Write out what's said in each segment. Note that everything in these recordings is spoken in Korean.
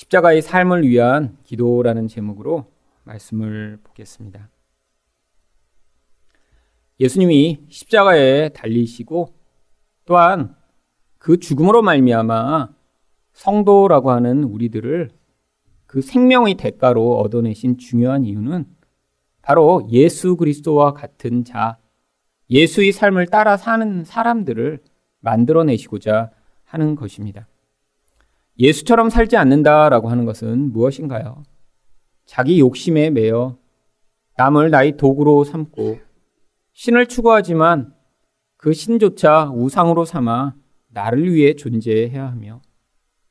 십자가의 삶을 위한 기도라는 제목으로 말씀을 보겠습니다. 예수님이 십자가에 달리시고 또한 그 죽음으로 말미암아 성도라고 하는 우리들을 그 생명의 대가로 얻어내신 중요한 이유는 바로 예수 그리스도와 같은 자, 예수의 삶을 따라 사는 사람들을 만들어내시고자 하는 것입니다. 예수처럼 살지 않는다라고 하는 것은 무엇인가요? 자기 욕심에 매여 남을 나의 도구로 삼고 신을 추구하지만 그 신조차 우상으로 삼아 나를 위해 존재해야 하며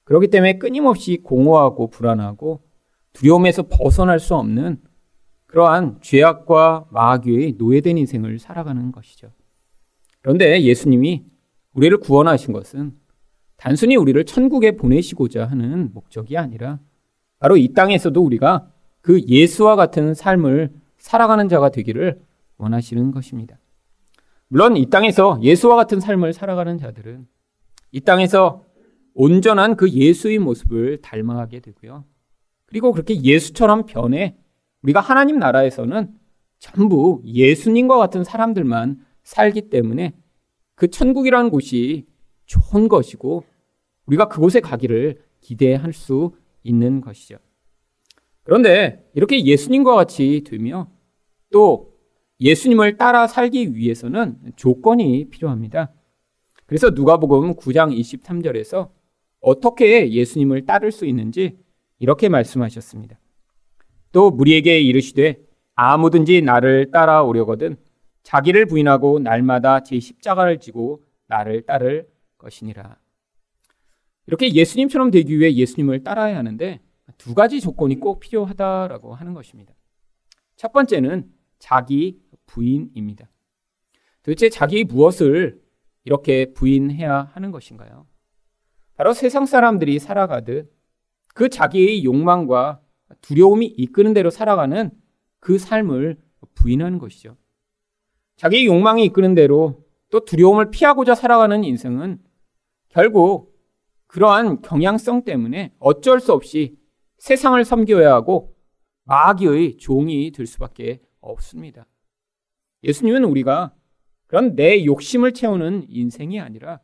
그렇기 때문에 끊임없이 공허하고 불안하고 두려움에서 벗어날 수 없는 그러한 죄악과 마귀의 노예된 인생을 살아가는 것이죠. 그런데 예수님이 우리를 구원하신 것은 단순히 우리를 천국에 보내시고자 하는 목적이 아니라 바로 이 땅에서도 우리가 그 예수와 같은 삶을 살아가는 자가 되기를 원하시는 것입니다. 물론 이 땅에서 예수와 같은 삶을 살아가는 자들은 이 땅에서 온전한 그 예수의 모습을 닮아가게 되고요. 그리고 그렇게 예수처럼 변해 우리가 하나님 나라에서는 전부 예수님과 같은 사람들만 살기 때문에 그 천국이라는 곳이 좋은 것이고 우리가 그곳에 가기를 기대할 수 있는 것이죠. 그런데 이렇게 예수님과 같이 되며 또 예수님을 따라 살기 위해서는 조건이 필요합니다. 그래서 누가복음 9장 23절에서 어떻게 예수님을 따를 수 있는지 이렇게 말씀하셨습니다. 또 무리에게 이르시되 아무든지 나를 따라오려거든 자기를 부인하고 날마다 제 십자가를 지고 나를 따를 것이니라. 이렇게 예수님처럼 되기 위해 예수님을 따라야 하는데 두 가지 조건이 꼭 필요하다라고 하는 것입니다. 첫 번째는 자기 부인입니다. 도대체 자기 무엇을 이렇게 부인해야 하는 것인가요? 바로 세상 사람들이 살아가듯 그 자기의 욕망과 두려움이 이끄는 대로 살아가는 그 삶을 부인하는 것이죠. 자기의 욕망이 이끄는 대로 또 두려움을 피하고자 살아가는 인생은 결국 그러한 경향성 때문에 어쩔 수 없이 세상을 섬겨야 하고 마귀의 종이 될 수밖에 없습니다. 예수님은 우리가 그런 내 욕심을 채우는 인생이 아니라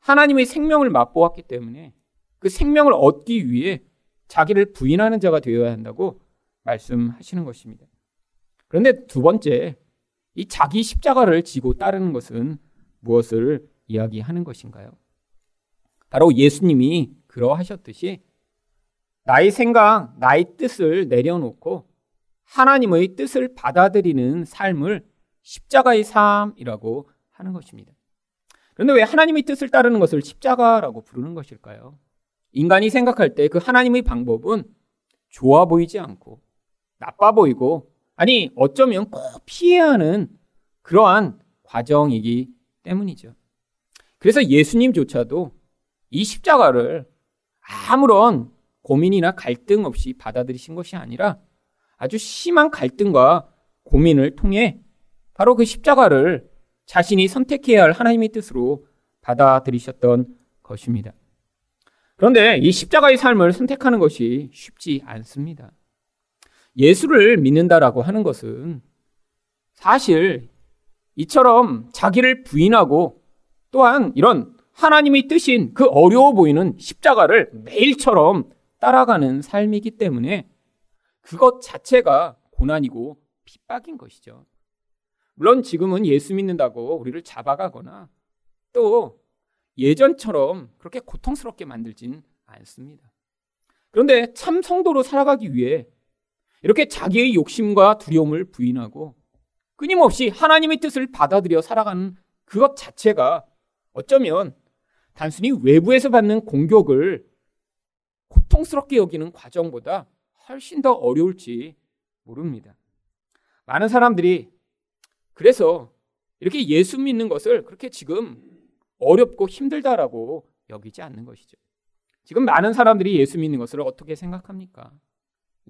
하나님의 생명을 맛보았기 때문에 그 생명을 얻기 위해 자기를 부인하는 자가 되어야 한다고 말씀하시는 것입니다. 그런데 두 번째, 이 자기 십자가를 지고 따르는 것은 무엇을 이야기하는 것인가요? 바로 예수님이 그러하셨듯이 나의 생각, 나의 뜻을 내려놓고 하나님의 뜻을 받아들이는 삶을 십자가의 삶이라고 하는 것입니다. 그런데 왜 하나님의 뜻을 따르는 것을 십자가라고 부르는 것일까요? 인간이 생각할 때 그 하나님의 방법은 좋아 보이지 않고 나빠 보이고 아니 어쩌면 꼭 피해야 하는 그러한 과정이기 때문이죠. 그래서 예수님조차도 이 십자가를 아무런 고민이나 갈등 없이 받아들이신 것이 아니라 아주 심한 갈등과 고민을 통해 바로 그 십자가를 자신이 선택해야 할 하나님의 뜻으로 받아들이셨던 것입니다. 그런데 이 십자가의 삶을 선택하는 것이 쉽지 않습니다. 예수를 믿는다라고 하는 것은 사실 이처럼 자기를 부인하고 또한 이런 하나님의 뜻인 그 어려워 보이는 십자가를 매일처럼 따라가는 삶이기 때문에 그것 자체가 고난이고 핍박인 것이죠. 물론 지금은 예수 믿는다고 우리를 잡아가거나 또 예전처럼 그렇게 고통스럽게 만들진 않습니다. 그런데 참 성도로 살아가기 위해 이렇게 자기의 욕심과 두려움을 부인하고 끊임없이 하나님의 뜻을 받아들여 살아가는 그것 자체가 어쩌면 단순히 외부에서 받는 공격을 고통스럽게 여기는 과정보다 훨씬 더 어려울지 모릅니다. 많은 사람들이 그래서 이렇게 예수 믿는 것을 그렇게 지금 어렵고 힘들다라고 여기지 않는 것이죠. 지금 많은 사람들이 예수 믿는 것을 어떻게 생각합니까?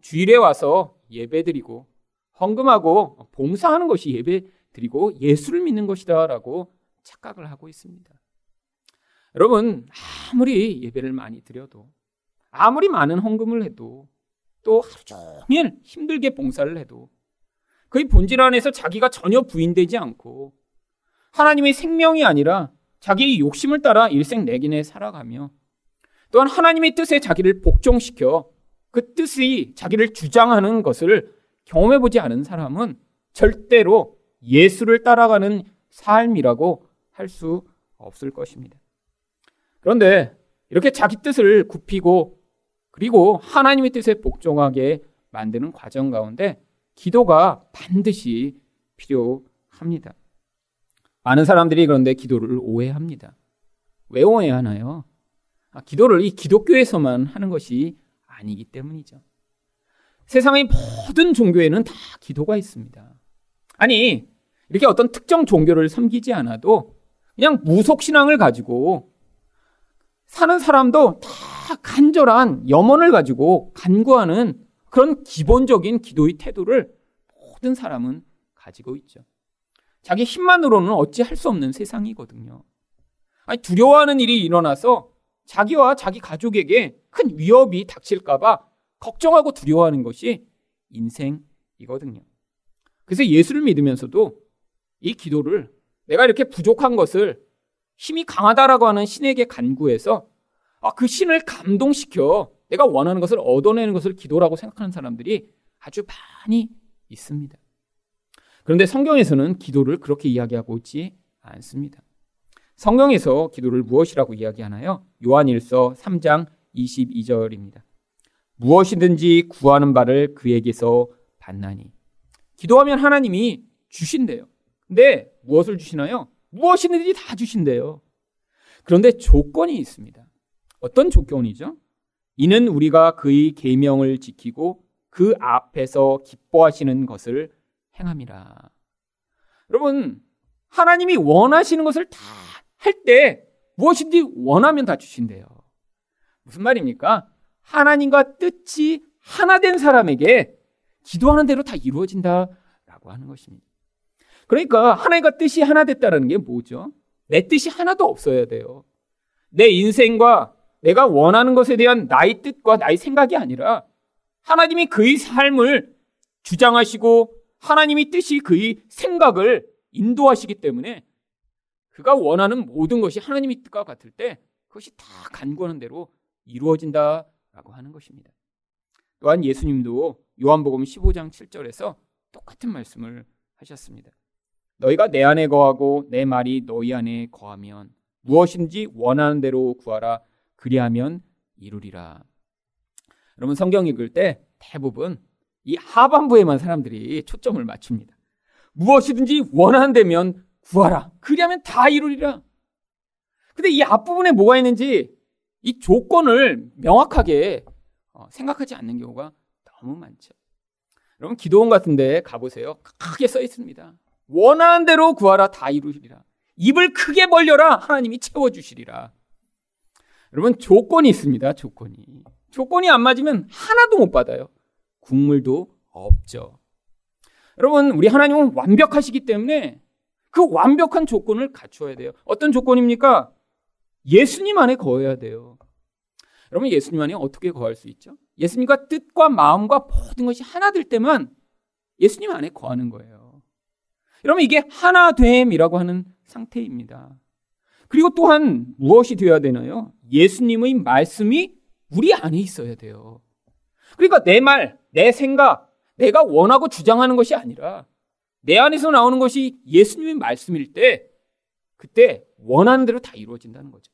주일에 와서 예배 드리고 헌금하고 봉사하는 것이 예배 드리고 예수를 믿는 것이다라고 착각을 하고 있습니다. 여러분 아무리 예배를 많이 드려도 아무리 많은 헌금을 해도 또 하루 종일 힘들게 봉사를 해도 그의 본질 안에서 자기가 전혀 부인되지 않고 하나님의 생명이 아니라 자기의 욕심을 따라 일생내긴에 살아가며 또한 하나님의 뜻에 자기를 복종시켜 그 뜻이 자기를 주장하는 것을 경험해보지 않은 사람은 절대로 예수를 따라가는 삶이라고 할 수 없을 것입니다. 그런데 이렇게 자기 뜻을 굽히고 그리고 하나님의 뜻에 복종하게 만드는 과정 가운데 기도가 반드시 필요합니다. 많은 사람들이 그런데 기도를 오해합니다. 왜 오해하나요? 아, 기도를 이 기독교에서만 하는 것이 아니기 때문이죠. 세상의 모든 종교에는 다 기도가 있습니다. 아니, 이렇게 어떤 특정 종교를 섬기지 않아도 그냥 무속신앙을 가지고 사는 사람도 다 간절한 염원을 가지고 간구하는 그런 기본적인 기도의 태도를 모든 사람은 가지고 있죠. 자기 힘만으로는 어찌 할 수 없는 세상이거든요. 아니, 두려워하는 일이 일어나서 자기와 자기 가족에게 큰 위협이 닥칠까봐 걱정하고 두려워하는 것이 인생이거든요. 그래서 예수를 믿으면서도 이 기도를 내가 이렇게 부족한 것을 힘이 강하다라고 하는 신에게 간구해서 아, 그 신을 감동시켜 내가 원하는 것을 얻어내는 것을 기도라고 생각하는 사람들이 아주 많이 있습니다. 그런데 성경에서는 기도를 그렇게 이야기하고 있지 않습니다. 성경에서 기도를 무엇이라고 이야기하나요? 요한일서 3장 22절입니다. 무엇이든지 구하는 바를 그에게서 받나니. 기도하면 하나님이 주신대요. 근데 무엇을 주시나요? 무엇이든지 다 주신대요. 그런데 조건이 있습니다. 어떤 조건이죠? 이는 우리가 그의 계명을 지키고 그 앞에서 기뻐하시는 것을 행함이라. 여러분, 하나님이 원하시는 것을 다 할 때 무엇인지 원하면 다 주신대요. 무슨 말입니까? 하나님과 뜻이 하나 된 사람에게 기도하는 대로 다 이루어진다라고 하는 것입니다. 그러니까 하나님과 뜻이 하나 됐다는 게 뭐죠? 내 뜻이 하나도 없어야 돼요. 내 인생과 내가 원하는 것에 대한 나의 뜻과 나의 생각이 아니라 하나님이 그의 삶을 주장하시고 하나님이 뜻이 그의 생각을 인도하시기 때문에 그가 원하는 모든 것이 하나님의 뜻과 같을 때 그것이 다 간구하는 대로 이루어진다라고 하는 것입니다. 또한 예수님도 요한복음 15장 7절에서 똑같은 말씀을 하셨습니다. 너희가 내 안에 거하고 내 말이 너희 안에 거하면 무엇인지 원하는 대로 구하라 그리하면 이루리라. 여러분 성경 읽을 때 대부분 이 하반부에만 사람들이 초점을 맞춥니다. 무엇이든지 원한다면 구하라. 그리하면 다 이루리라. 근데 이 앞부분에 뭐가 있는지 이 조건을 명확하게 어, 생각하지 않는 경우가 너무 많죠. 여러분 기도원 같은 데 가보세요. 크게 써 있습니다. 원하는 대로 구하라 다 이루시리라. 입을 크게 벌려라 하나님이 채워주시리라. 여러분 조건이 있습니다. 조건이. 조건이 안 맞으면 하나도 못 받아요. 국물도 없죠. 여러분, 우리 하나님은 완벽하시기 때문에 그 완벽한 조건을 갖추어야 돼요. 어떤 조건입니까? 예수님 안에 거해야 돼요. 여러분, 예수님 안에 어떻게 거할 수 있죠? 예수님과 뜻과 마음과 모든 것이 하나 될 때만 예수님 안에 거하는 거예요. 여러분, 이게 하나 됨이라고 하는 상태입니다. 그리고 또한 무엇이 되어야 되나요? 예수님의 말씀이 우리 안에 있어야 돼요. 그러니까 내 말, 내 생각, 내가 원하고 주장하는 것이 아니라 내 안에서 나오는 것이 예수님의 말씀일 때 그때 원하는 대로 다 이루어진다는 거죠.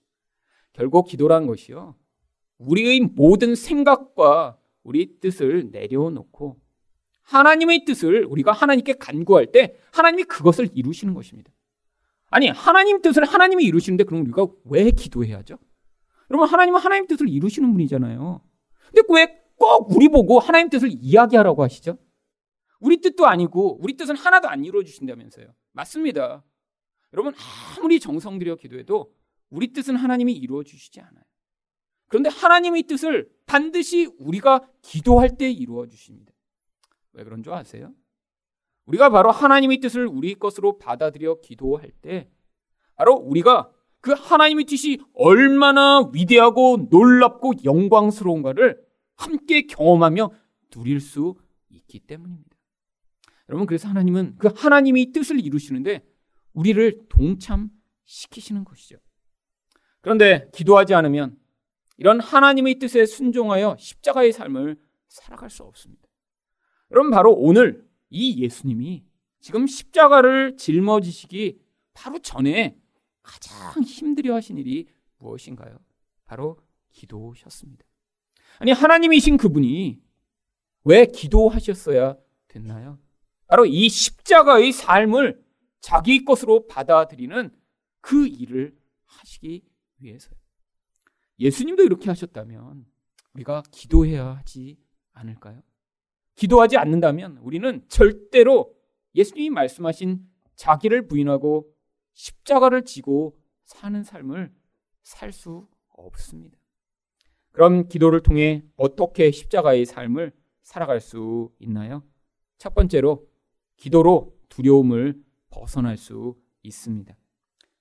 결국 기도란 것이요. 우리의 모든 생각과 우리 뜻을 내려놓고 하나님의 뜻을 우리가 하나님께 간구할 때 하나님이 그것을 이루시는 것입니다. 아니, 하나님 뜻을 하나님이 이루시는데 그럼 우리가 왜 기도해야죠? 여러분, 하나님은 하나님 뜻을 이루시는 분이잖아요. 근데 왜 꼭 우리 보고 하나님 뜻을 이야기하라고 하시죠? 우리 뜻도 아니고 우리 뜻은 하나도 안 이루어 주신다면서요. 맞습니다. 여러분 아무리 정성 들여 기도해도 우리 뜻은 하나님이 이루어 주시지 않아요. 그런데 하나님의 뜻을 반드시 우리가 기도할 때 이루어 주십니다. 왜 그런 줄 아세요? 우리가 바로 하나님의 뜻을 우리 것으로 받아들여 기도할 때 바로 우리가 그 하나님의 뜻이 얼마나 위대하고 놀랍고 영광스러운가를 함께 경험하며 누릴 수 있기 때문입니다. 여러분, 그래서 하나님은 그 하나님의 뜻을 이루시는데 우리를 동참시키시는 것이죠. 그런데 기도하지 않으면 이런 하나님의 뜻에 순종하여 십자가의 삶을 살아갈 수 없습니다. 여러분, 바로 오늘 이 예수님이 지금 십자가를 짊어지시기 바로 전에 가장 힘들어 하신 일이 무엇인가요? 바로 기도셨습니다. 아니, 하나님이신 그분이 왜 기도하셨어야 됐나요? 바로 이 십자가의 삶을 자기 것으로 받아들이는 그 일을 하시기 위해서요. 예수님도 이렇게 하셨다면 우리가 기도해야 하지 않을까요? 기도하지 않는다면 우리는 절대로 예수님이 말씀하신 자기를 부인하고 십자가를 지고 사는 삶을 살 수 없습니다. 그럼 기도를 통해 어떻게 십자가의 삶을 살아갈 수 있나요? 첫 번째로 기도로 두려움을 벗어날 수 있습니다.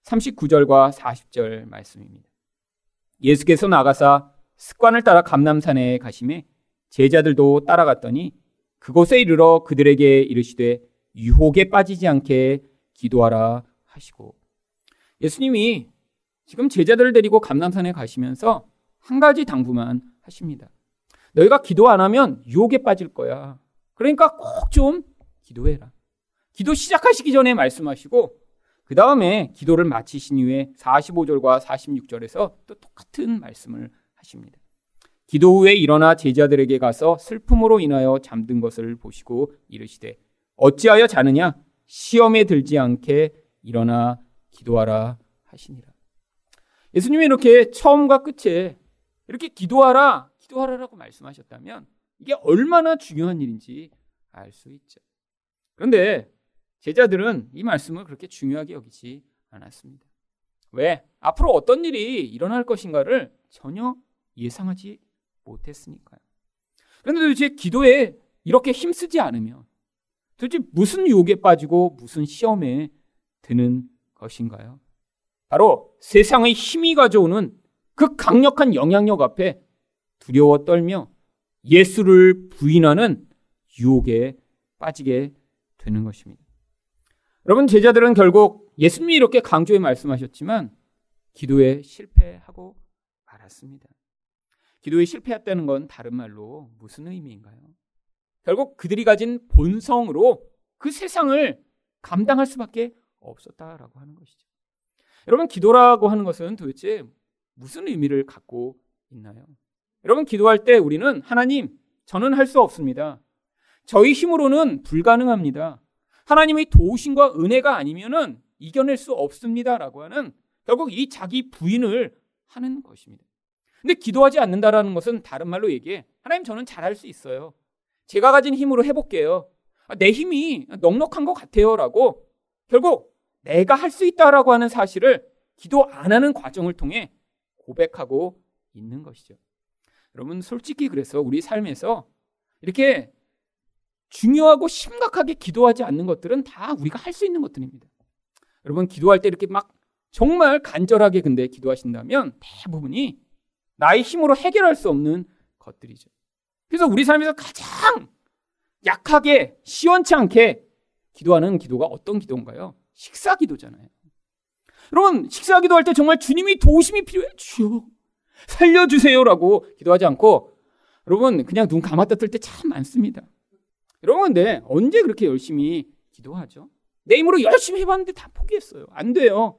39절과 40절 말씀입니다. 예수께서 나가사 습관을 따라 감남산에 가심에 제자들도 따라갔더니 그곳에 이르러 그들에게 이르시되 유혹에 빠지지 않게 기도하라 하시고 예수님이 지금 제자들을 데리고 감남산에 가시면서 한 가지 당부만 하십니다. 너희가 기도 안 하면 유혹에 빠질 거야. 그러니까 꼭 좀 기도해라. 기도 시작하시기 전에 말씀하시고 그 다음에 기도를 마치신 이후에 45절과 46절에서 또 똑같은 말씀을 하십니다. 기도 후에 일어나 제자들에게 가서 슬픔으로 인하여 잠든 것을 보시고 이르시되 어찌하여 자느냐 시험에 들지 않게 일어나 기도하라 하시니라. 예수님이 이렇게 처음과 끝에 이렇게 기도하라, 기도하라라고 말씀하셨다면 이게 얼마나 중요한 일인지 알 수 있죠. 그런데 제자들은 이 말씀을 그렇게 중요하게 여기지 않았습니다. 왜? 앞으로 어떤 일이 일어날 것인가를 전혀 예상하지 못했으니까요. 그런데 도대체 기도에 이렇게 힘쓰지 않으면 도대체 무슨 유혹에 빠지고 무슨 시험에 드는 것인가요? 바로 세상의 힘이 가져오는 그 강력한 영향력 앞에 두려워 떨며 예수를 부인하는 유혹에 빠지게 되는 것입니다. 여러분, 제자들은 결국 예수님이 이렇게 강조해 말씀하셨지만 기도에 실패하고 말았습니다. 기도에 실패했다는 건 다른 말로 무슨 의미인가요? 결국 그들이 가진 본성으로 그 세상을 감당할 수밖에 없었다라고 하는 것이죠. 여러분, 기도라고 하는 것은 도대체 무슨 의미를 갖고 있나요? 여러분, 기도할 때 우리는 하나님, 저는 할 수 없습니다. 저희 힘으로는 불가능합니다. 하나님의 도우심과 은혜가 아니면은 이겨낼 수 없습니다라고 하는 결국 이 자기 부인을 하는 것입니다. 근데 기도하지 않는다라는 것은 다른 말로 얘기해. 하나님 저는 잘할 수 있어요. 제가 가진 힘으로 해볼게요. 아, 내 힘이 넉넉한 것 같아요라고 결국 내가 할 수 있다라고 하는 사실을 기도 안 하는 과정을 통해 고백하고 있는 것이죠. 여러분 솔직히 그래서 우리 삶에서 이렇게 중요하고 심각하게 기도하지 않는 것들은 다 우리가 할 수 있는 것들입니다. 여러분 기도할 때 이렇게 막 정말 간절하게 근데 기도하신다면 대부분이 나의 힘으로 해결할 수 없는 것들이죠. 그래서 우리 삶에서 가장 약하게 시원치 않게 기도하는 기도가 어떤 기도인가요? 식사 기도잖아요. 여러분, 식사 기도할 때 정말 주님이 도우심이 필요해. 주여, 살려주세요라고 기도하지 않고, 여러분, 그냥 눈 감았다 뜰 때 참 많습니다. 여러분, 근데 언제 그렇게 열심히 기도하죠? 내 힘으로 열심히 해봤는데 다 포기했어요. 안 돼요.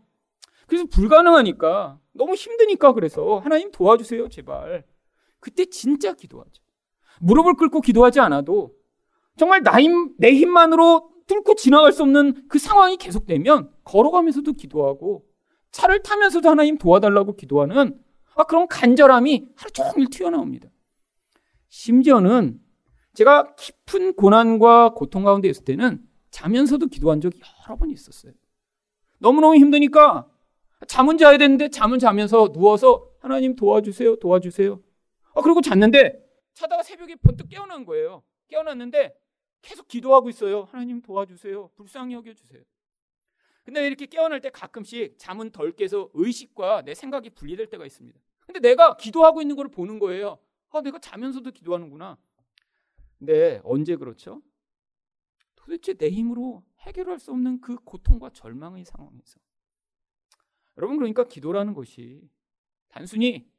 그래서 불가능하니까, 너무 힘드니까 그래서 하나님 도와주세요, 제발. 그때 진짜 기도하죠. 무릎을 꿇고 기도하지 않아도 정말 나 힘, 내 힘만으로 뚫고 지나갈 수 없는 그 상황이 계속되면 걸어가면서도 기도하고 차를 타면서도 하나님 도와달라고 기도하는 아, 그런 간절함이 하루 종일 튀어나옵니다. 심지어는 제가 깊은 고난과 고통 가운데 있을 때는 자면서도 기도한 적이 여러 번 있었어요. 너무너무 힘드니까 잠은 자야 되는데 잠은 자면서 누워서 하나님 도와주세요, 도와주세요. 아, 그리고 잤는데 자다가 새벽에 번뜩 깨어난 거예요. 깨어났는데 계속 기도하고 있어요. 하나님 도와주세요. 불쌍히 여겨주세요. 근데 이렇게 깨어날 때 가끔씩 잠은 덜 깨서 의식과 내 생각이 분리될 때가 있습니다. 근데 내가 기도하고 있는 걸 보는 거예요. 아, 내가 자면서도 기도하는구나. 근데 언제 그렇죠? 도대체 내 힘으로 해결할 수 없는 그 고통과 절망의 상황에서. 여러분, 그러니까 기도라는 것이 단순히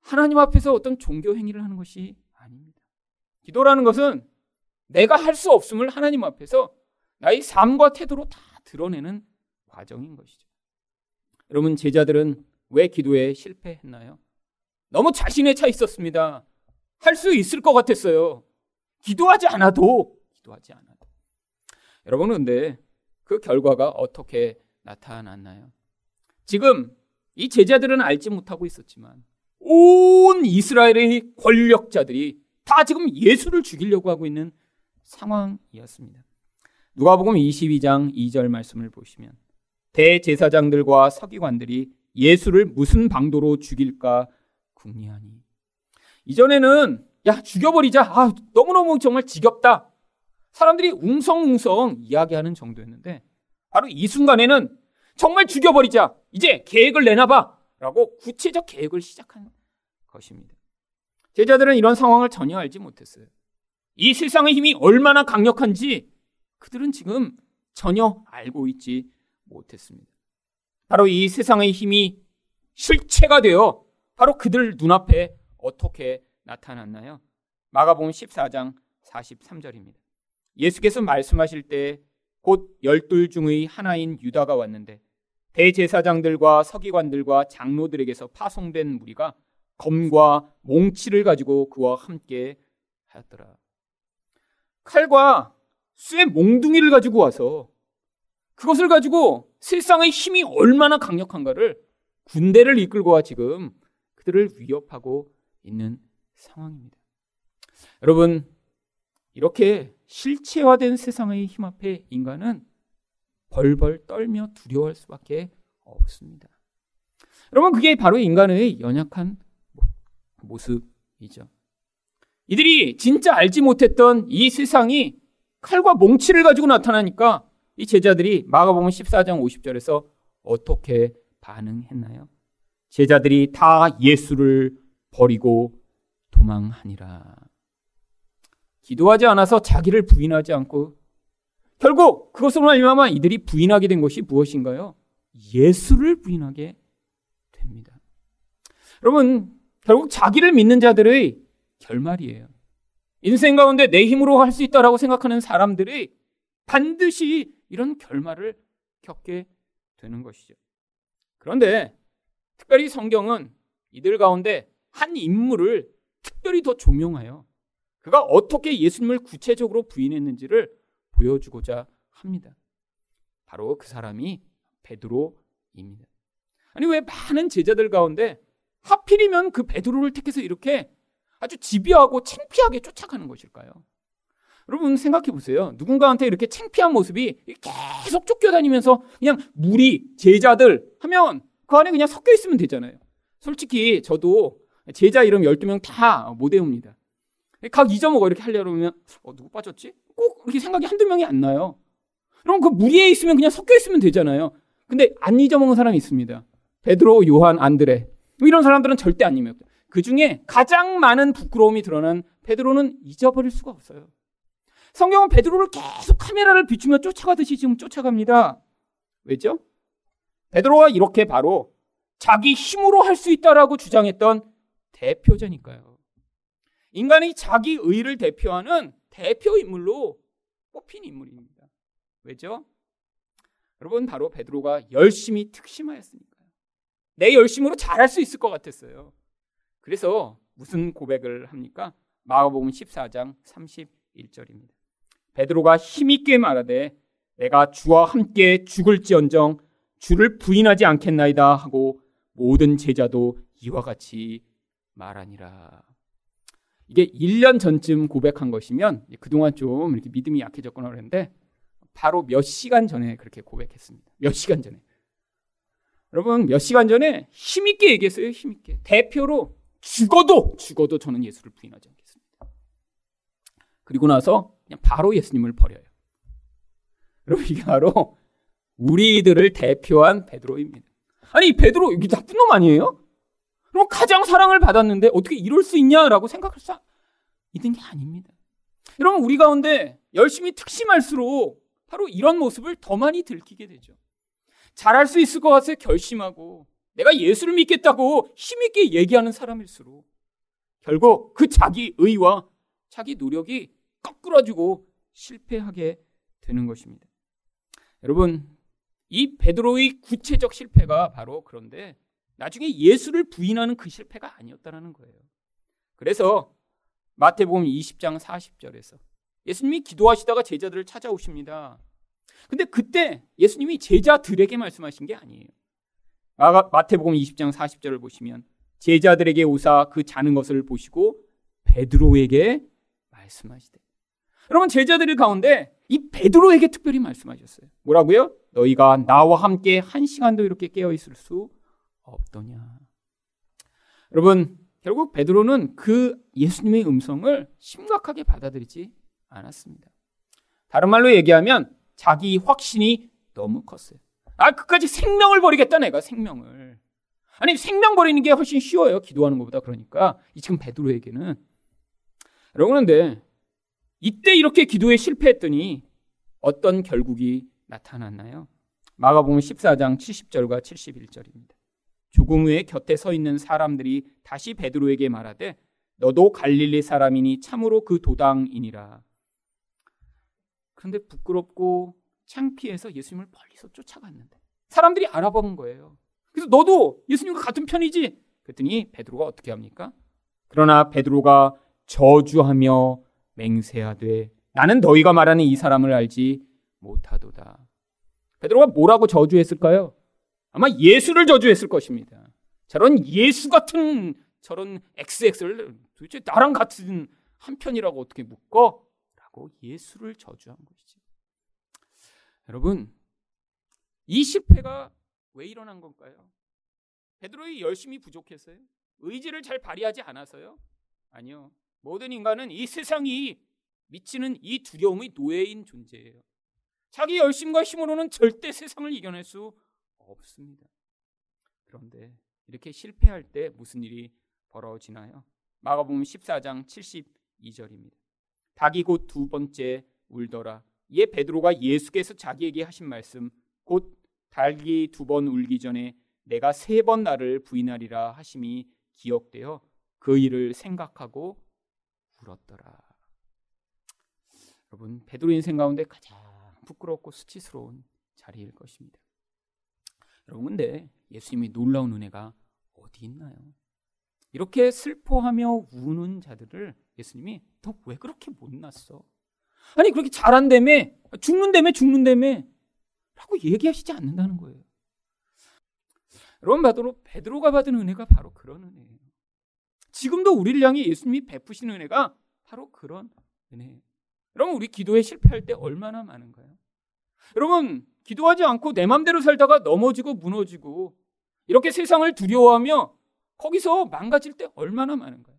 하나님 앞에서 어떤 종교 행위를 하는 것이 아닙니다. 기도라는 것은 내가 할 수 없음을 하나님 앞에서 나의 삶과 태도로 다 드러내는 과정인 것이죠. 여러분, 제자들은 왜 기도에 실패했나요? 너무 자신에 차 있었습니다. 할 수 있을 것 같았어요. 기도하지 않아도, 기도하지 않아도. 여러분, 근데 그 결과가 어떻게 나타났나요? 지금 이 제자들은 알지 못하고 있었지만 온 이스라엘의 권력자들이 다 지금 예수를 죽이려고 하고 있는 상황이었습니다. 누가복음 22장 2절 말씀을 보시면 대제사장들과 서기관들이 예수를 무슨 방도로 죽일까 궁리하니 이전에는 야 죽여버리자. 아 너무너무 정말 지겹다. 사람들이 웅성웅성 이야기하는 정도였는데 바로 이 순간에는 정말 죽여버리자 이제 계획을 내놔봐 라고 구체적 계획을 시작한 것입니다 제자들은 이런 상황을 전혀 알지 못했어요 이 세상의 힘이 얼마나 강력한지 그들은 지금 전혀 알고 있지 못했습니다. 바로 이 세상의 힘이 실체가 되어 바로 그들 눈앞에 어떻게 나타났나요? 마가복음 14장 43절입니다. 예수께서 말씀하실 때 곧 열둘 중의 하나인 유다가 왔는데 대제사장들과 서기관들과 장로들에게서 파송된 무리가 검과 몽치를 가지고 그와 함께 하였더라. 칼과 쇠 몽둥이를 가지고 와서 그것을 가지고 세상의 힘이 얼마나 강력한가를 군대를 이끌고 와 지금 그들을 위협하고 있는 상황입니다. 여러분, 이렇게 실체화된 세상의 힘 앞에 인간은 벌벌 떨며 두려워할 수밖에 없습니다. 여러분, 그게 바로 인간의 연약한 모습이죠. 이들이 진짜 알지 못했던 이 세상이 칼과 몽치를 가지고 나타나니까 이 제자들이 마가복음 14장 50절에서 어떻게 반응했나요? 제자들이 다 예수를 버리고 도망하니라. 기도하지 않아서 자기를 부인하지 않고 결국 그것으로 말미암아 이들이 부인하게 된 것이 무엇인가요? 예수를 부인하게 됩니다. 여러분 결국 자기를 믿는 자들의 결말이에요. 인생 가운데 내 힘으로 할 수 있다라고 생각하는 사람들이 반드시 이런 결말을 겪게 되는 것이죠. 그런데 특별히 성경은 이들 가운데 한 인물을 특별히 더 조명하여 그가 어떻게 예수님을 구체적으로 부인했는지를 보여주고자 합니다. 바로 그 사람이 베드로입니다. 아니 왜 많은 제자들 가운데 하필이면 그 베드로를 택해서 이렇게 아주 집요하고 창피하게 쫓아가는 것일까요? 여러분 생각해 보세요. 누군가한테 이렇게 창피한 모습이 계속 쫓겨다니면서 그냥 무리, 제자들 하면 그 안에 그냥 섞여 있으면 되잖아요. 솔직히 저도 제자 이름 12명 다 못 외웁니다. 각 잊어먹어 이렇게 하려면 어, 누구 빠졌지? 꼭 이렇게 생각이 한두 명이 안 나요. 그럼 그 무리에 있으면 그냥 섞여 있으면 되잖아요. 근데 안 잊어먹은 사람이 있습니다. 베드로, 요한, 안드레. 이런 사람들은 절대 안 잊어먹어요. 그 중에 가장 많은 부끄러움이 드러난 베드로는 잊어버릴 수가 없어요. 성경은 베드로를 계속 카메라를 비추며 쫓아가듯이 지금 쫓아갑니다. 왜죠? 베드로가 이렇게 바로 자기 힘으로 할 수 있다라고 주장했던 대표자니까요. 인간이 자기 의를 대표하는 대표 인물로 뽑힌 인물입니다. 왜죠? 여러분 바로 베드로가 열심히 특심하였으니까요. 내 열심으로 잘할 수 있을 것 같았어요. 그래서 무슨 고백을 합니까? 마가복음 14장 31절입니다. 베드로가 힘있게 말하되 내가 주와 함께 죽을지언정 주를 부인하지 않겠나이다 하고 모든 제자도 이와 같이 말하니라. 이게 1년 전쯤 고백한 것이면 그동안 좀 이렇게 믿음이 약해졌거나 그랬는데 바로 몇 시간 전에 그렇게 고백했습니다. 몇 시간 전에. 여러분 몇 시간 전에 힘있게 얘기했어요. 힘있게. 대표로 죽어도 죽어도 저는 예수를 부인하지 않겠습니다. 그리고 나서 그냥 바로 예수님을 버려요. 여러분 이게 바로 우리들을 대표한 베드로입니다. 아니 베드로 이게 나쁜 놈 아니에요? 그럼 가장 사랑을 받았는데 어떻게 이럴 수 있냐라고 생각할 수 있는 게 아닙니다. 여러분 우리 가운데 열심히 특심할수록 바로 이런 모습을 더 많이 들키게 되죠. 잘할 수 있을 것 같아 결심하고 내가 예수를 믿겠다고 힘있게 얘기하는 사람일수록 결국 그 자기 의와 자기 노력이 거꾸러지고 실패하게 되는 것입니다. 여러분, 이 베드로의 구체적 실패가 바로 그런데 나중에 예수를 부인하는 그 실패가 아니었다는 거예요. 그래서 마태복음 20장 40절에서 예수님이 기도하시다가 제자들을 찾아오십니다. 근데 그때 예수님이 제자들에게 말씀하신 게 아니에요. 마태복음 20장 40절을 보시면 제자들에게 오사 그 자는 것을 보시고 베드로에게 말씀하시되. 여러분 제자들 가운데 이 베드로에게 특별히 말씀하셨어요. 뭐라고요? 너희가 나와 함께 한 시간도 이렇게 깨어 있을 수 없더냐. 여러분 결국 베드로는 그 예수님의 음성을 심각하게 받아들이지 않았습니다. 다른 말로 얘기하면 자기 확신이 너무 컸어요. 아, 끝까지 생명을 버리겠다, 내가 생명을. 아니, 생명 버리는 게 훨씬 쉬워요. 기도하는 것보다. 그러니까, 이 지금 베드로에게는. 그런데, 이때 이렇게 기도에 실패했더니, 어떤 결국이 나타났나요? 마가복음 14장 70절과 71절입니다. 조금 후에 곁에 서 있는 사람들이 다시 베드로에게 말하되 너도 갈릴리 사람이니 참으로 그 도당이니라. 그런데 부끄럽고 창피해서 예수님을 멀리서 쫓아갔는데 사람들이 알아본 거예요. 그래서 너도 예수님과 같은 편이지? 그랬더니 베드로가 어떻게 합니까? 그러나 베드로가 저주하며 맹세하되 나는 너희가 말하는 이 사람을 알지 못하도다. 베드로가 뭐라고 저주했을까요? 아마 예수를 저주했을 것입니다. 저런 예수 같은 저런 XX를 도대체 나랑 같은 한 편이라고 어떻게 묶어? 라고 예수를 저주한 것이지. 여러분, 이 실패가 왜 일어난 걸까요? 베드로의 열심히 부족했어요? 의지를 잘 발휘하지 않아서요? 아니요. 모든 인간은 이 세상이 미치는 이 두려움의 노예인 존재예요. 자기 열심과 힘으로는 절대 세상을 이겨낼 수 없습니다. 그런데 이렇게 실패할 때 무슨 일이 벌어지나요? 마가복음 14장 72절입니다. 닭이 곧 두 번째 울더라. 이에 베드로가 예수께서 자기에게 하신 말씀 곧 닭이 두 번 울기 전에 내가 세 번 나를 부인하리라 하심이 기억되어 그 일을 생각하고 울었더라. 여러분 베드로 인생 가운데 가장 부끄럽고 수치스러운 자리일 것입니다. 여러분 근데 예수님이 놀라운 은혜가 어디 있나요? 이렇게 슬퍼하며 우는 자들을 예수님이 너 왜 그렇게 못났어? 아니 그렇게 잘한다며 죽는다며 죽는다며 라고 얘기하시지 않는다는 거예요. 여러분 바로 베드로가 받은 은혜가 바로 그런 은혜예요. 지금도 우리를 향해 예수님이 베푸시는 은혜가 바로 그런 은혜예요. 여러분 우리 기도에 실패할 때 얼마나 많은가요? 여러분 기도하지 않고 내 맘대로 살다가 넘어지고 무너지고 이렇게 세상을 두려워하며 거기서 망가질 때 얼마나 많은가요?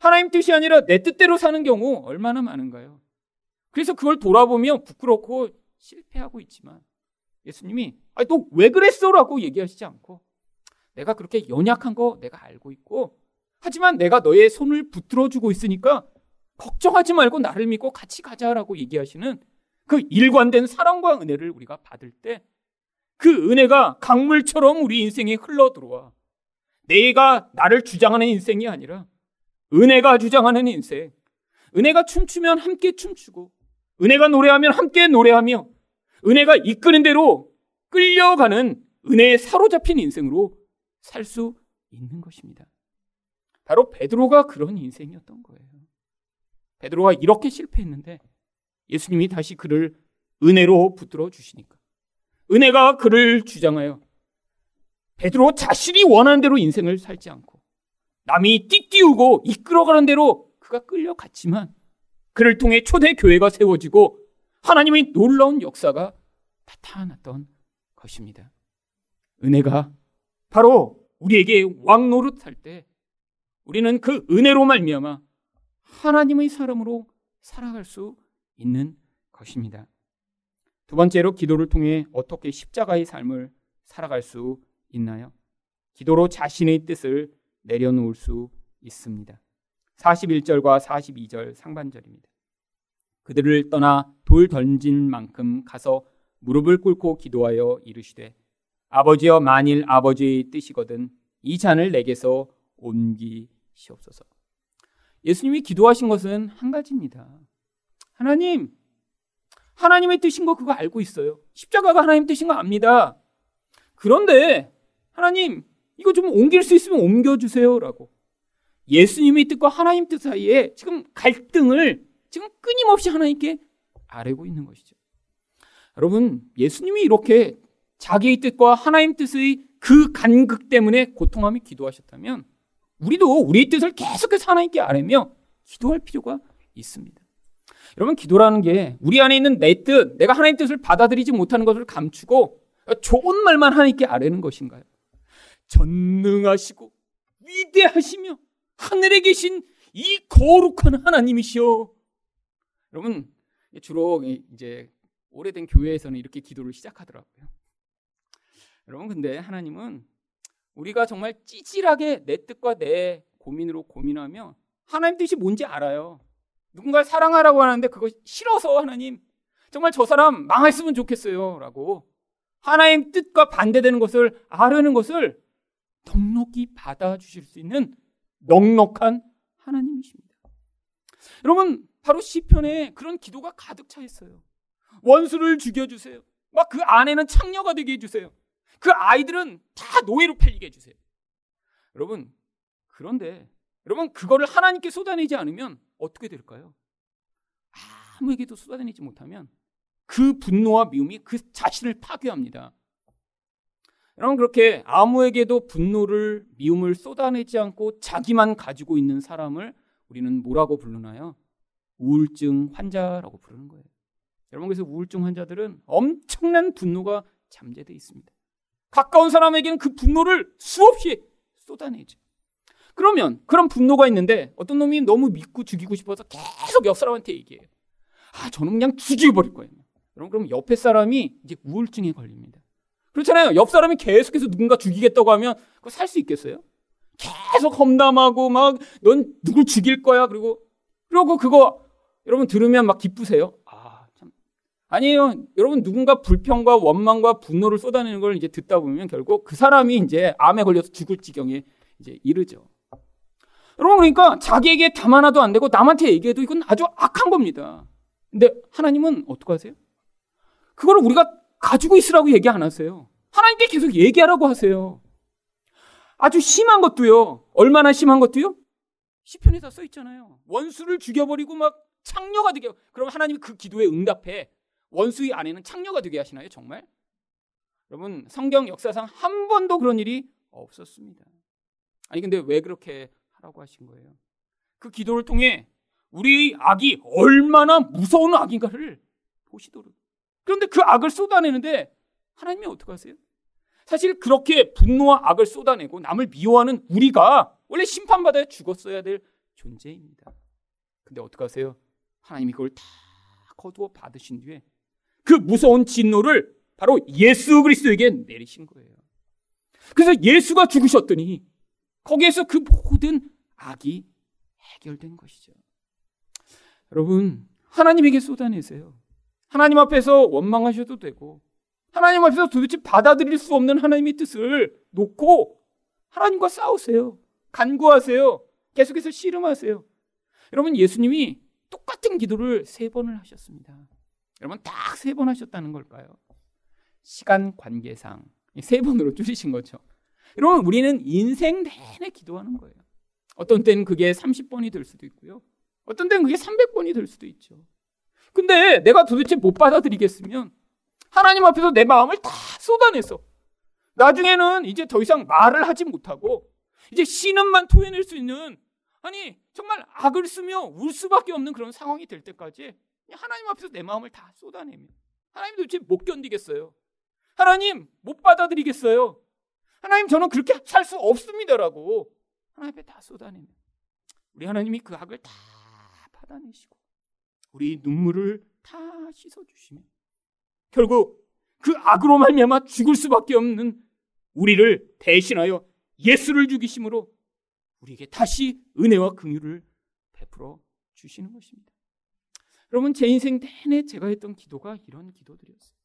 하나님 뜻이 아니라 내 뜻대로 사는 경우 얼마나 많은가요? 그래서 그걸 돌아보며 부끄럽고 실패하고 있지만 예수님이 또왜 그랬어 라고 얘기하시지 않고 내가 그렇게 연약한 거 내가 알고 있고 하지만 내가 너의 손을 붙들어 주고 있으니까 걱정하지 말고 나를 믿고 같이 가자라고 얘기하시는 그 일관된 사랑과 은혜를 우리가 받을 때 그 은혜가 강물처럼 우리 인생에 흘러 들어와 내가 나를 주장하는 인생이 아니라 은혜가 주장하는 인생. 은혜가 춤추면 함께 춤추고 은혜가 노래하면 함께 노래하며 은혜가 이끄는 대로 끌려가는 은혜에 사로잡힌 인생으로 살 수 있는 것입니다. 바로 베드로가 그런 인생이었던 거예요. 베드로가 이렇게 실패했는데 예수님이 다시 그를 은혜로 붙들어 주시니까 은혜가 그를 주장하여 베드로 자신이 원하는 대로 인생을 살지 않고 남이 띠띠우고 이끌어가는 대로 그가 끌려갔지만 그를 통해 초대 교회가 세워지고 하나님의 놀라운 역사가 나타났던 것입니다. 은혜가 바로 우리에게 왕 노릇할 때 우리는 그 은혜로 말미암아 하나님의 사람으로 살아갈 수 있는 것입니다. 두 번째로 기도를 통해 어떻게 십자가의 삶을 살아갈 수 있나요? 기도로 자신의 뜻을 내려놓을 수 있습니다. 41절과 42절 상반절입니다. 그들을 떠나 돌 던진 만큼 가서 무릎을 꿇고 기도하여 이르시되 아버지여 만일 아버지의 뜻이거든 이 잔을 내게서 옮기시옵소서. 예수님이 기도하신 것은 한 가지입니다. 하나님, 하나님의 뜻인 거 그거 알고 있어요. 십자가가 하나님 뜻인 거 압니다. 그런데 하나님, 이거 좀 옮길 수 있으면 옮겨주세요라고. 예수님의 뜻과 하나님 뜻 사이에 지금 갈등을 지금 끊임없이 하나님께 아뢰고 있는 것이죠. 여러분, 예수님이 이렇게 자기의 뜻과 하나님 뜻의 그 간극 때문에 고통함이 기도하셨다면 우리도 우리의 뜻을 계속해서 하나님께 아뢰며 기도할 필요가 있습니다. 여러분, 기도라는 게 우리 안에 있는 내 뜻, 내가 하나님 뜻을 받아들이지 못하는 것을 감추고 좋은 말만 하나님께 아뢰는 것인가요? 전능하시고 위대하시며 하늘에 계신 이 거룩한 하나님이시여. 여러분, 주로 이제 오래된 교회에서는 이렇게 기도를 시작하더라고요. 여러분, 근데 하나님은 우리가 정말 찌질하게 내 뜻과 내 고민으로 고민하며 하나님 뜻이 뭔지 알아요. 누군가를 사랑하라고 하는데 그거 싫어서 하나님 정말 저 사람 망했으면 좋겠어요. 라고 하나님 뜻과 반대되는 것을 아려는 것을 넉넉히 받아주실 수 있는 넉넉한 하나님이십니다. 여러분, 바로 시편에 그런 기도가 가득 차 있어요. 원수를 죽여주세요. 막 그 아내는 창녀가 되게 해주세요. 그 아이들은 다 노예로 팔리게 해주세요. 여러분, 그런데 여러분, 그거를 하나님께 쏟아내지 않으면 어떻게 될까요? 아무에게도 쏟아내지 못하면 그 분노와 미움이 그 자신을 파괴합니다. 여러분 그렇게 아무에게도 분노를 미움을 쏟아내지 않고 자기만 가지고 있는 사람을 우리는 뭐라고 부르나요? 우울증 환자라고 부르는 거예요. 여러분 그래서 우울증 환자들은 엄청난 분노가 잠재되어 있습니다. 가까운 사람에게는 그 분노를 수없이 쏟아내죠. 그러면 그런 분노가 있는데 어떤 놈이 너무 믿고 죽이고 싶어서 계속 옆 사람한테 얘기해요. 아, 저는 그냥 죽여버릴 거예요. 여러분 그럼 옆에 사람이 이제 우울증에 걸립니다. 그렇잖아요. 옆 사람이 계속해서 누군가 죽이겠다고 하면 그거 살 수 있겠어요? 계속 험담하고 막 넌 누굴 죽일 거야. 그리고 그리고 그거 여러분 들으면 막 기쁘세요. 아, 참. 아니에요. 여러분 누군가 불평과 원망과 분노를 쏟아내는 걸 이제 듣다 보면 결국 그 사람이 이제 암에 걸려서 죽을 지경에 이제 이르죠. 여러분 그러니까 자기에게 담 하나도 안 되고 남한테 얘기해도 이건 아주 악한 겁니다. 근데 하나님은 어떻게 하세요? 그걸 우리가 가지고 있으라고 얘기 안 하세요. 하나님께 계속 얘기하라고 하세요. 아주 심한 것도요. 얼마나 심한 것도요? 시편에 다 써 있잖아요. 원수를 죽여버리고 막 창녀가 되게 그럼 하나님이 그 기도에 응답해 원수의 아내는 창녀가 되게 하시나요? 정말? 여러분 성경 역사상 한 번도 그런 일이 없었습니다. 아니 근데 왜 그렇게 하라고 하신 거예요? 그 기도를 통해 우리의 악이 얼마나 무서운 악인가를 보시도록 그런데 그 악을 쏟아내는데 하나님이 어떻게 하세요? 사실 그렇게 분노와 악을 쏟아내고 남을 미워하는 우리가 원래 심판받아야 죽었어야 될 존재입니다. 근데 어떻게 하세요? 하나님이 그걸 다 거두어 받으신 뒤에 그 무서운 진노를 바로 예수 그리스도에게 내리신 거예요. 그래서 예수가 죽으셨더니 거기에서 그 모든 악이 해결된 것이죠. 여러분, 하나님에게 쏟아내세요. 하나님 앞에서 원망하셔도 되고 하나님 앞에서 도대체 받아들일 수 없는 하나님의 뜻을 놓고 하나님과 싸우세요. 간구하세요. 계속해서 씨름하세요. 여러분 예수님이 똑같은 기도를 세 번을 하셨습니다. 여러분 딱 세 번 하셨다는 걸까요? 시간 관계상 세 번으로 줄이신 거죠. 여러분 우리는 인생 내내 기도하는 거예요. 어떤 때는 그게 30번이 될 수도 있고요. 어떤 때는 그게 300번이 될 수도 있죠. 근데 내가 도대체 못 받아들이겠으면 하나님 앞에서 내 마음을 다 쏟아내서 나중에는 이제 더 이상 말을 하지 못하고 이제 신음만 토해낼 수 있는 아니 정말 악을 쓰며 울 수밖에 없는 그런 상황이 될 때까지 하나님 앞에서 내 마음을 다 쏟아내면 하나님 도대체 못 견디겠어요. 하나님 못 받아들이겠어요. 하나님 저는 그렇게 살 수 없습니다라고 하나님 앞에 다 쏟아내면 우리 하나님이 그 악을 다 받아내시고 우리 눈물을 다 씻어주시면 결국 그 악으로 말미암아 죽을 수밖에 없는 우리를 대신하여 예수를 죽이심으로 우리에게 다시 은혜와 긍휼을 베풀어 주시는 것입니다. 여러분 제 인생 내내 제가 했던 기도가 이런 기도들이었어요.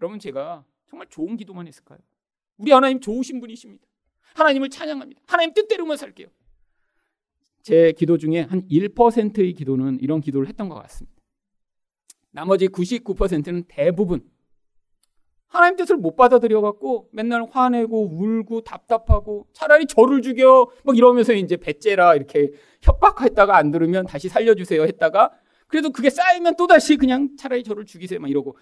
여러분 제가 정말 좋은 기도만 했을까요? 우리 하나님 좋으신 분이십니다. 하나님을 찬양합니다. 하나님 뜻대로만 살게요. 제 기도 중에 한 1%의 기도는 이런 기도를 했던 것 같습니다. 나머지 99%는 대부분 하나님 뜻을 못 받아들여 갖고 맨날 화내고 울고 답답하고 차라리 저를 죽여 막 이러면서 이제 배째라 이렇게 협박했다가 안 들으면 다시 살려주세요 했다가 그래도 그게 쌓이면 또 다시 그냥 차라리 저를 죽이세요 막 이러고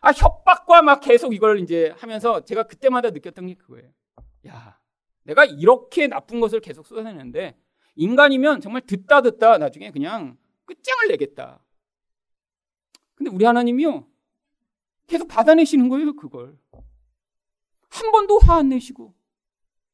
아 협박과 막 계속 이걸 이제 하면서 제가 그때마다 느꼈던 게 그거예요. 야 내가 이렇게 나쁜 것을 계속 쏟아내는데 인간이면 정말 듣다 듣다 나중에 그냥 끝장을 내겠다. 근데 우리 하나님이요. 계속 받아내시는 거예요, 그걸. 한 번도 화 안 내시고,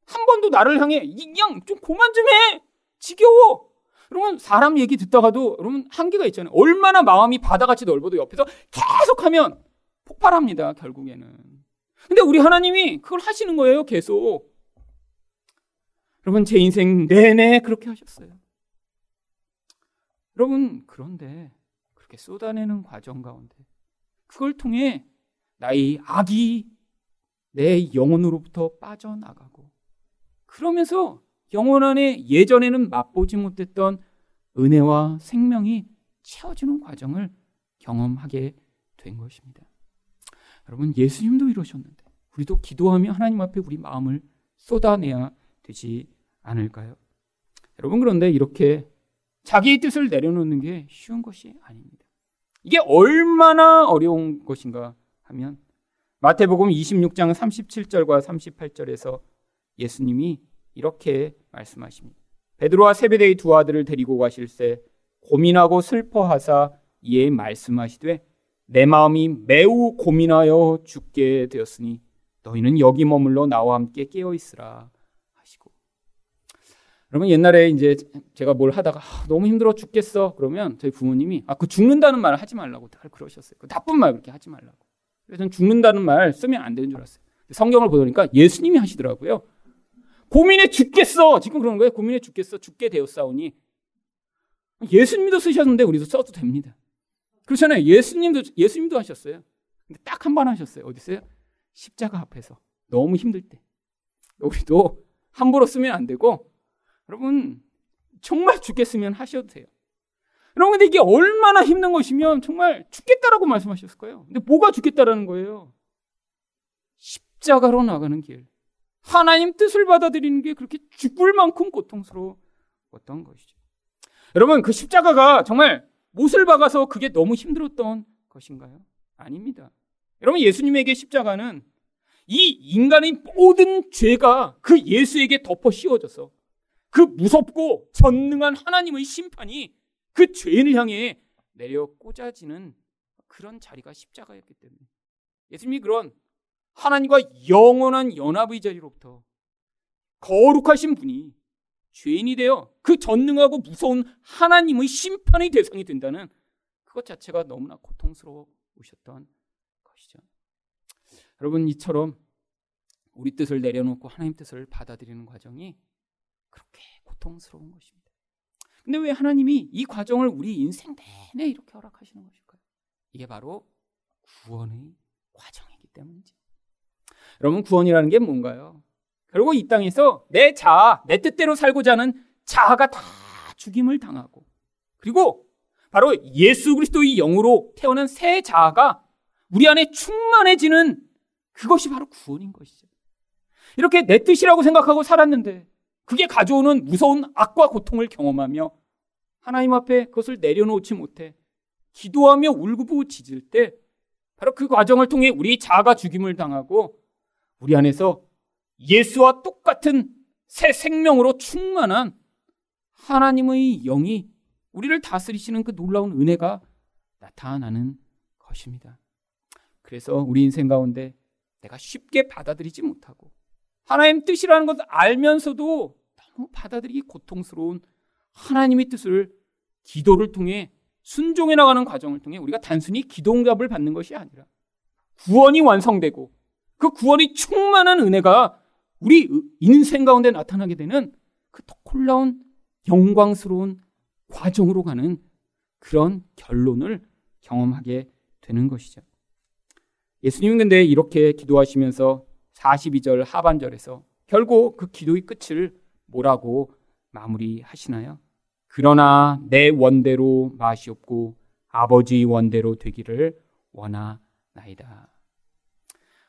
한 번도 나를 향해, 그냥 좀 그만 좀 해! 지겨워! 여러분, 사람 얘기 듣다가도, 여러분, 한계가 있잖아요. 얼마나 마음이 바다같이 넓어도 옆에서 계속 하면 폭발합니다, 결국에는. 근데 우리 하나님이 그걸 하시는 거예요, 계속. 여러분, 제 인생 내내 그렇게 하셨어요. 여러분, 그런데 그렇게 쏟아내는 과정 가운데 그걸 통해 나의 악이 내 영혼으로부터 빠져나가고 그러면서 영혼 안에 예전에는 맛보지 못했던 은혜와 생명이 채워지는 과정을 경험하게 된 것입니다. 여러분, 예수님도 이러셨는데, 우리도 기도하며 하나님 앞에 우리 마음을 쏟아내야 되지 않을까요? 여러분 그런데 이렇게 자기의 뜻을 내려놓는 게 쉬운 것이 아닙니다. 이게 얼마나 어려운 것인가 하면 마태복음 26장 37절과 38절에서 예수님이 이렇게 말씀하십니다. 베드로와 세베대의 두 아들을 데리고 가실새 고민하고 슬퍼하사 이에 말씀하시되 내 마음이 매우 고민하여 죽게 되었으니 너희는 여기 머물러 나와 함께 깨어 있으라 여러분 옛날에 이제 제가 뭘 하다가 아, 너무 힘들어 죽겠어 그러면 저희 부모님이 아 그 죽는다는 말을 하지 말라고 다 그러셨어요. 그 나쁜 말 그렇게 하지 말라고. 그래서 죽는다는 말 쓰면 안 되는 줄 알았어요. 성경을 보니까 예수님이 하시더라고요. 고민해 죽겠어 지금 그러는 거예요. 고민해 죽겠어 죽게 되었사오니 예수님도 쓰셨는데 우리도 써도 됩니다. 그렇잖아요. 예수님도 예수님도 하셨어요. 근데 딱 한 번 하셨어요. 어디 있어요? 십자가 앞에서 너무 힘들 때 우리도 함부로 쓰면 안 되고 여러분 정말 죽겠으면 하셔도 돼요. 여러분 근데 이게 얼마나 힘든 것이면 정말 죽겠다라고 말씀하셨을 거예요. 근데 뭐가 죽겠다라는 거예요? 십자가로 나가는 길. 하나님 뜻을 받아들이는 게 그렇게 죽을 만큼 고통스러웠던 것이죠. 여러분 그 십자가가 정말 못을 박아서 그게 너무 힘들었던 것인가요? 아닙니다. 여러분 예수님에게 십자가는 이 인간의 모든 죄가 그 예수에게 덮어 씌워져서 그 무섭고 전능한 하나님의 심판이 그 죄인을 향해 내려 꽂아지는 그런 자리가 십자가였기 때문에 예수님이 그런 하나님과 영원한 연합의 자리로부터 거룩하신 분이 죄인이 되어 그 전능하고 무서운 하나님의 심판의 대상이 된다는 그것 자체가 너무나 고통스러우셨던 것이죠. 여러분 이처럼 우리 뜻을 내려놓고 하나님 뜻을 받아들이는 과정이 그렇게 고통스러운 것입니다. 근데 왜 하나님이 이 과정을 우리 인생 내내 이렇게 허락하시는 것일까요? 이게 바로 구원의 과정이기 때문이죠. 여러분, 구원이라는 게 뭔가요? 결국 이 땅에서 내 자아, 내 뜻대로 살고자 하는 자아가 다 죽임을 당하고, 그리고 바로 예수 그리스도의 영으로 태어난 새 자아가 우리 안에 충만해지는 그것이 바로 구원인 것이죠. 이렇게 내 뜻이라고 생각하고 살았는데 그게 가져오는 무서운 악과 고통을 경험하며 하나님 앞에 그것을 내려놓지 못해 기도하며 울고부짖을 때 바로 그 과정을 통해 우리 자아가 죽임을 당하고 우리 안에서 예수와 똑같은 새 생명으로 충만한 하나님의 영이 우리를 다스리시는 그 놀라운 은혜가 나타나는 것입니다. 그래서 우리 인생 가운데 내가 쉽게 받아들이지 못하고 하나님 뜻이라는 것을 알면서도 너무 받아들이기 고통스러운 하나님의 뜻을 기도를 통해 순종해 나가는 과정을 통해 우리가 단순히 기도응답을 받는 것이 아니라 구원이 완성되고 그 구원이 충만한 은혜가 우리 인생 가운데 나타나게 되는 그 놀라운 영광스러운 과정으로 가는 그런 결론을 경험하게 되는 것이죠. 예수님은 근데 이렇게 기도하시면서 42절 하반절에서 결국 그 기도의 끝을 뭐라고 마무리하시나요? 그러나 내 원대로 마시옵고 아버지 원대로 되기를 원하나이다.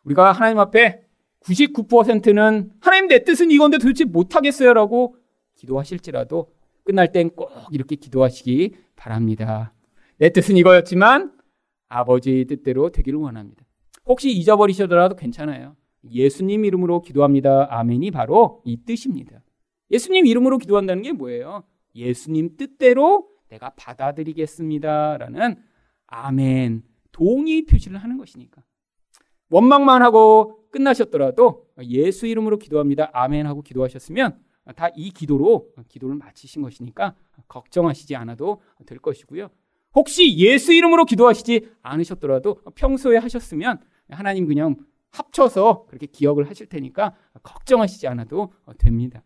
우리가 하나님 앞에 99%는 하나님 내 뜻은 이건데 도대체 못하겠어요라고 기도하실지라도 끝날 땐 꼭 이렇게 기도하시기 바랍니다. 내 뜻은 이거였지만 아버지 뜻대로 되기를 원합니다. 혹시 잊어버리셔더라도 괜찮아요. 예수님 이름으로 기도합니다. 아멘이 바로 이 뜻입니다. 예수님 이름으로 기도한다는 게 뭐예요? 예수님 뜻대로 내가 받아들이겠습니다 라는 아멘 동의 표시를 하는 것이니까. 원망만 하고 끝나셨더라도 예수 이름으로 기도합니다. 아멘 하고 기도하셨으면 다 이 기도로 기도를 마치신 것이니까 걱정하시지 않아도 될 것이고요. 혹시 예수 이름으로 기도하시지 않으셨더라도 평소에 하셨으면 하나님 그냥 합쳐서 그렇게 기억을 하실 테니까 걱정하시지 않아도 됩니다.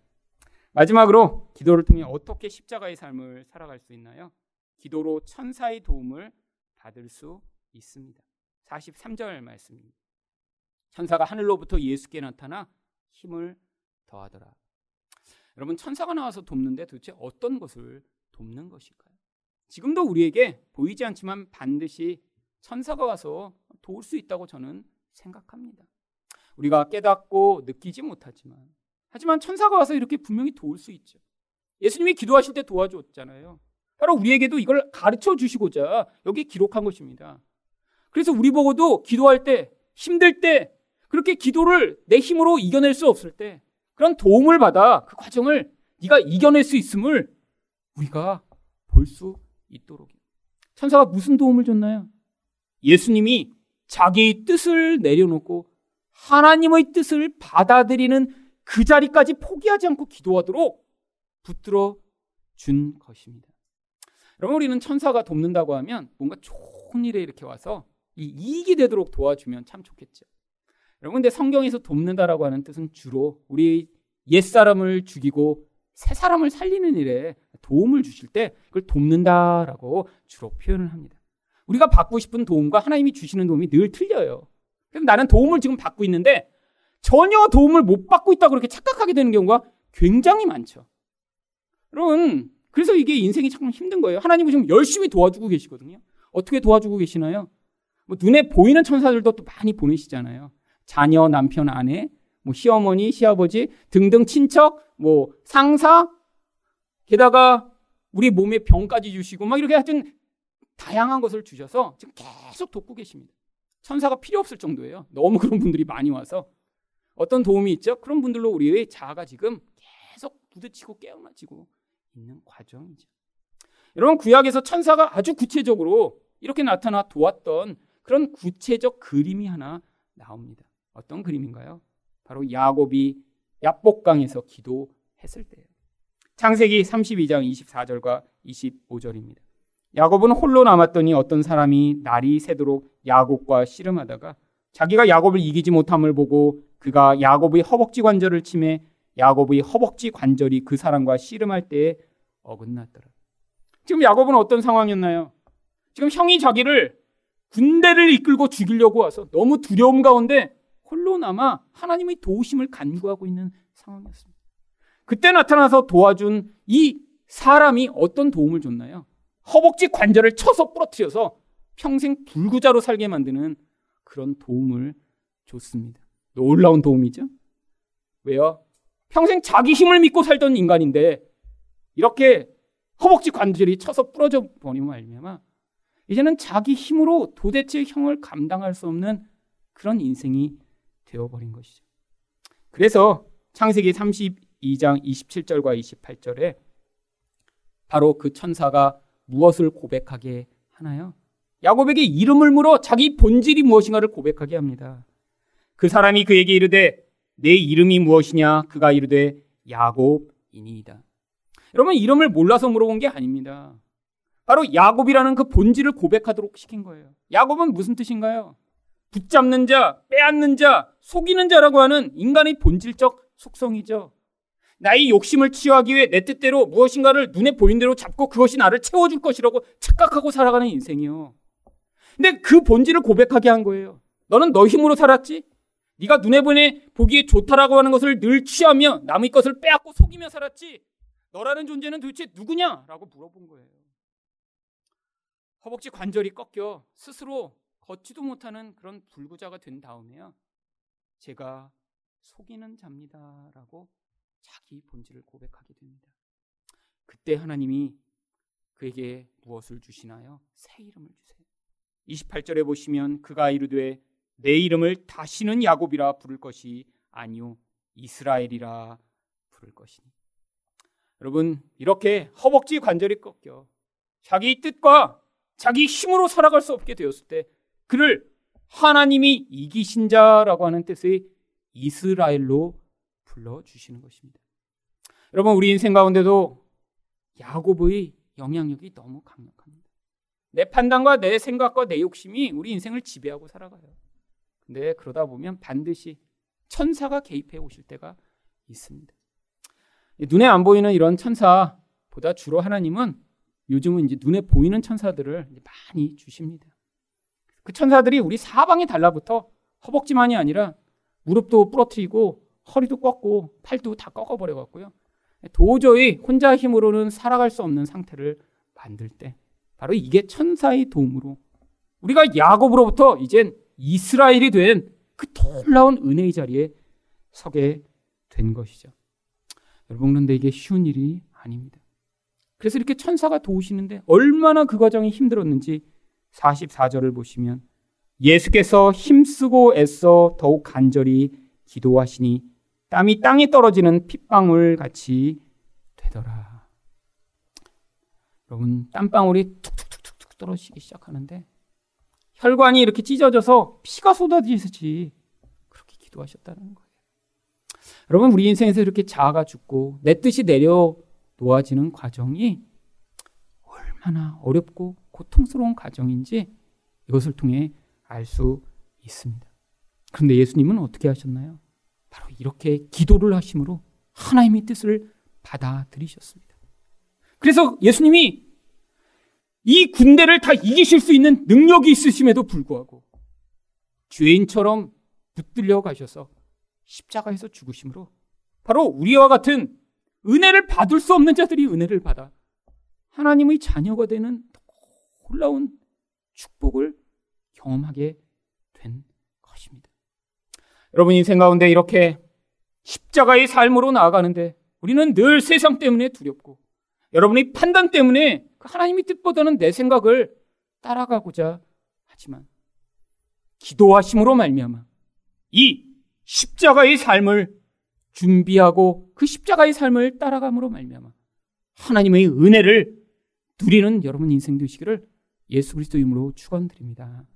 마지막으로 기도를 통해 어떻게 십자가의 삶을 살아갈 수 있나요? 기도로 천사의 도움을 받을 수 있습니다. 43절 말씀입니다. 천사가 하늘로부터 예수께 나타나 힘을 더하더라. 여러분 천사가 나와서 돕는데 도대체 어떤 것을 돕는 것일까요? 지금도 우리에게 보이지 않지만 반드시 천사가 와서 도울 수 있다고 저는 생각합니다. 우리가 깨닫고 느끼지 못하지만 하지만 천사가 와서 이렇게 분명히 도울 수 있죠. 예수님이 기도하실 때 도와줬잖아요. 바로 우리에게도 이걸 가르쳐 주시고자 여기 기록한 것입니다. 그래서 우리 보고도 기도할 때 힘들 때 그렇게 기도를 내 힘으로 이겨낼 수 없을 때 그런 도움을 받아 그 과정을 네가 이겨낼 수 있음을 우리가 볼 수 있도록 천사가 무슨 도움을 줬나요? 예수님이 자기 뜻을 내려놓고 하나님의 뜻을 받아들이는 그 자리까지 포기하지 않고 기도하도록 붙들어 준 것입니다. 여러분 우리는 천사가 돕는다고 하면 뭔가 좋은 일에 이렇게 와서 이 이익이 되도록 도와주면 참 좋겠죠. 여러분 근데 성경에서 돕는다라고 하는 뜻은 주로 우리 옛사람을 죽이고 새 사람을 살리는 일에 도움을 주실 때 그걸 돕는다라고 주로 표현을 합니다. 우리가 받고 싶은 도움과 하나님이 주시는 도움이 늘 틀려요. 그래서 나는 도움을 지금 받고 있는데 전혀 도움을 못 받고 있다고 그렇게 착각하게 되는 경우가 굉장히 많죠. 여러분, 그래서 이게 인생이 참 힘든 거예요. 하나님은 지금 열심히 도와주고 계시거든요. 어떻게 도와주고 계시나요? 뭐 눈에 보이는 천사들도 또 많이 보내시잖아요. 자녀, 남편, 아내, 뭐 시어머니, 시아버지 등등 친척, 뭐 상사, 게다가 우리 몸에 병까지 주시고 막 이렇게 하여튼 다양한 것을 주셔서 지금 계속 돕고 계십니다. 천사가 필요 없을 정도예요. 너무 그런 분들이 많이 와서 어떤 도움이 있죠? 그런 분들로 우리의 자아가 지금 계속 부딪히고 깨어나지고 있는 과정이죠. 여러분 구약에서 천사가 아주 구체적으로 이렇게 나타나 도왔던 그런 구체적 그림이 하나 나옵니다. 어떤 그림인가요? 바로 야곱이 야복강에서 기도했을 때예요. 창세기 32장 24절과 25절입니다. 야곱은 홀로 남았더니 어떤 사람이 날이 새도록 야곱과 씨름하다가 자기가 야곱을 이기지 못함을 보고 그가 야곱의 허벅지 관절을 침해 야곱의 허벅지 관절이 그 사람과 씨름할 때에 어긋났더라. 지금 야곱은 어떤 상황이었나요? 지금 형이 자기를 군대를 이끌고 죽이려고 와서 너무 두려움 가운데 홀로 남아 하나님의 도우심을 간구하고 있는 상황이었습니다. 그때 나타나서 도와준 이 사람이 어떤 도움을 줬나요? 허벅지 관절을 쳐서 부러뜨려서 평생 불구자로 살게 만드는 그런 도움을 줬습니다. 놀라운 도움이죠. 왜요? 평생 자기 힘을 믿고 살던 인간인데 이렇게 허벅지 관절이 쳐서 부러져 버리면 말미암아 이제는 자기 힘으로 도대체 형을 감당할 수 없는 그런 인생이 되어버린 것이죠. 그래서 창세기 32장 27절과 28절에 바로 그 천사가 무엇을 고백하게 하나요? 야곱에게 이름을 물어 자기 본질이 무엇인가를 고백하게 합니다. 그 사람이 그에게 이르되 내 이름이 무엇이냐? 그가 이르되 야곱이니이다. 여러분 이름을 몰라서 물어본 게 아닙니다. 바로 야곱이라는 그 본질을 고백하도록 시킨 거예요. 야곱은 무슨 뜻인가요? 붙잡는 자, 빼앗는 자, 속이는 자라고 하는 인간의 본질적 속성이죠. 나의 욕심을 치유하기 위해 내 뜻대로 무엇인가를 눈에 보인 대로 잡고 그것이 나를 채워줄 것이라고 착각하고 살아가는 인생이요. 근데 그 본질을 고백하게 한 거예요. 너는 너 힘으로 살았지? 네가 눈에 보내 보기에 좋다라고 하는 것을 늘 취하며 남의 것을 빼앗고 속이며 살았지. 너라는 존재는 도대체 누구냐라고 물어본 거예요. 허벅지 관절이 꺾여 스스로 걷지도 못하는 그런 불구자가 된 다음에요. 제가 속이는 자입니다라고 자기 본질을 고백하게 됩니다. 그때 하나님이 그에게 무엇을 주시나요? 새 이름을 주세요. 28절에 보시면 그가 이르되 내 이름을 다시는 야곱이라 부를 것이 아니요 이스라엘이라 부를 것이니. 여러분 이렇게 허벅지 관절이 꺾여 자기 뜻과 자기 힘으로 살아갈 수 없게 되었을 때 그를 하나님이 이기신 자라고 하는 뜻의 이스라엘로 불러 주시는 것입니다. 여러분 우리 인생 가운데도 야곱의 영향력이 너무 강력합니다. 내 판단과 내 생각과 내 욕심이 우리 인생을 지배하고 살아가요. 근데 그러다 보면 반드시 천사가 개입해 오실 때가 있습니다. 눈에 안 보이는 이런 천사보다 주로 하나님은 요즘은 이제 눈에 보이는 천사들을 많이 주십니다. 그 천사들이 우리 사방에 달라붙어 허벅지만이 아니라 무릎도 부러뜨리고 허리도 꺾고 팔도 다 꺾어버려 갖고요. 도저히 혼자 힘으로는 살아갈 수 없는 상태를 만들 때 바로 이게 천사의 도움으로 우리가 야곱으로부터 이젠 이스라엘이 된 그 놀라운 은혜의 자리에 서게 된 것이죠. 여러분 그런데 이게 쉬운 일이 아닙니다. 그래서 이렇게 천사가 도우시는데 얼마나 그 과정이 힘들었는지 44절을 보시면 예수께서 힘쓰고 애써 더욱 간절히 기도하시니 땀이 땅에 떨어지는 핏방울 같이 되더라. 여러분 땀방울이 툭툭툭툭 떨어지기 시작하는데 혈관이 이렇게 찢어져서 피가 쏟아지듯이 그렇게 기도하셨다는 거예요. 여러분 우리 인생에서 이렇게 자아가 죽고 내 뜻이 내려 놓아지는 과정이 얼마나 어렵고 고통스러운 과정인지 이것을 통해 알 수 있습니다. 그런데 예수님은 어떻게 하셨나요? 바로 이렇게 기도를 하심으로 하나님의 뜻을 받아들이셨습니다. 그래서 예수님이 이 군대를 다 이기실 수 있는 능력이 있으심에도 불구하고 죄인처럼 붙들려 가셔서 십자가에서 죽으심으로 바로 우리와 같은 은혜를 받을 수 없는 자들이 은혜를 받아 하나님의 자녀가 되는 놀라운 축복을 경험하게 된 것입니다. 여러분 인생 가운데 이렇게 십자가의 삶으로 나아가는데 우리는 늘 세상 때문에 두렵고 여러분의 판단 때문에 그 하나님의 뜻보다는 내 생각을 따라가고자 하지만 기도하심으로 말미암아 이 십자가의 삶을 준비하고 그 십자가의 삶을 따라감으로 말미암아 하나님의 은혜를 누리는 여러분 인생 되시기를 예수 그리스도 이름으로 축원드립니다.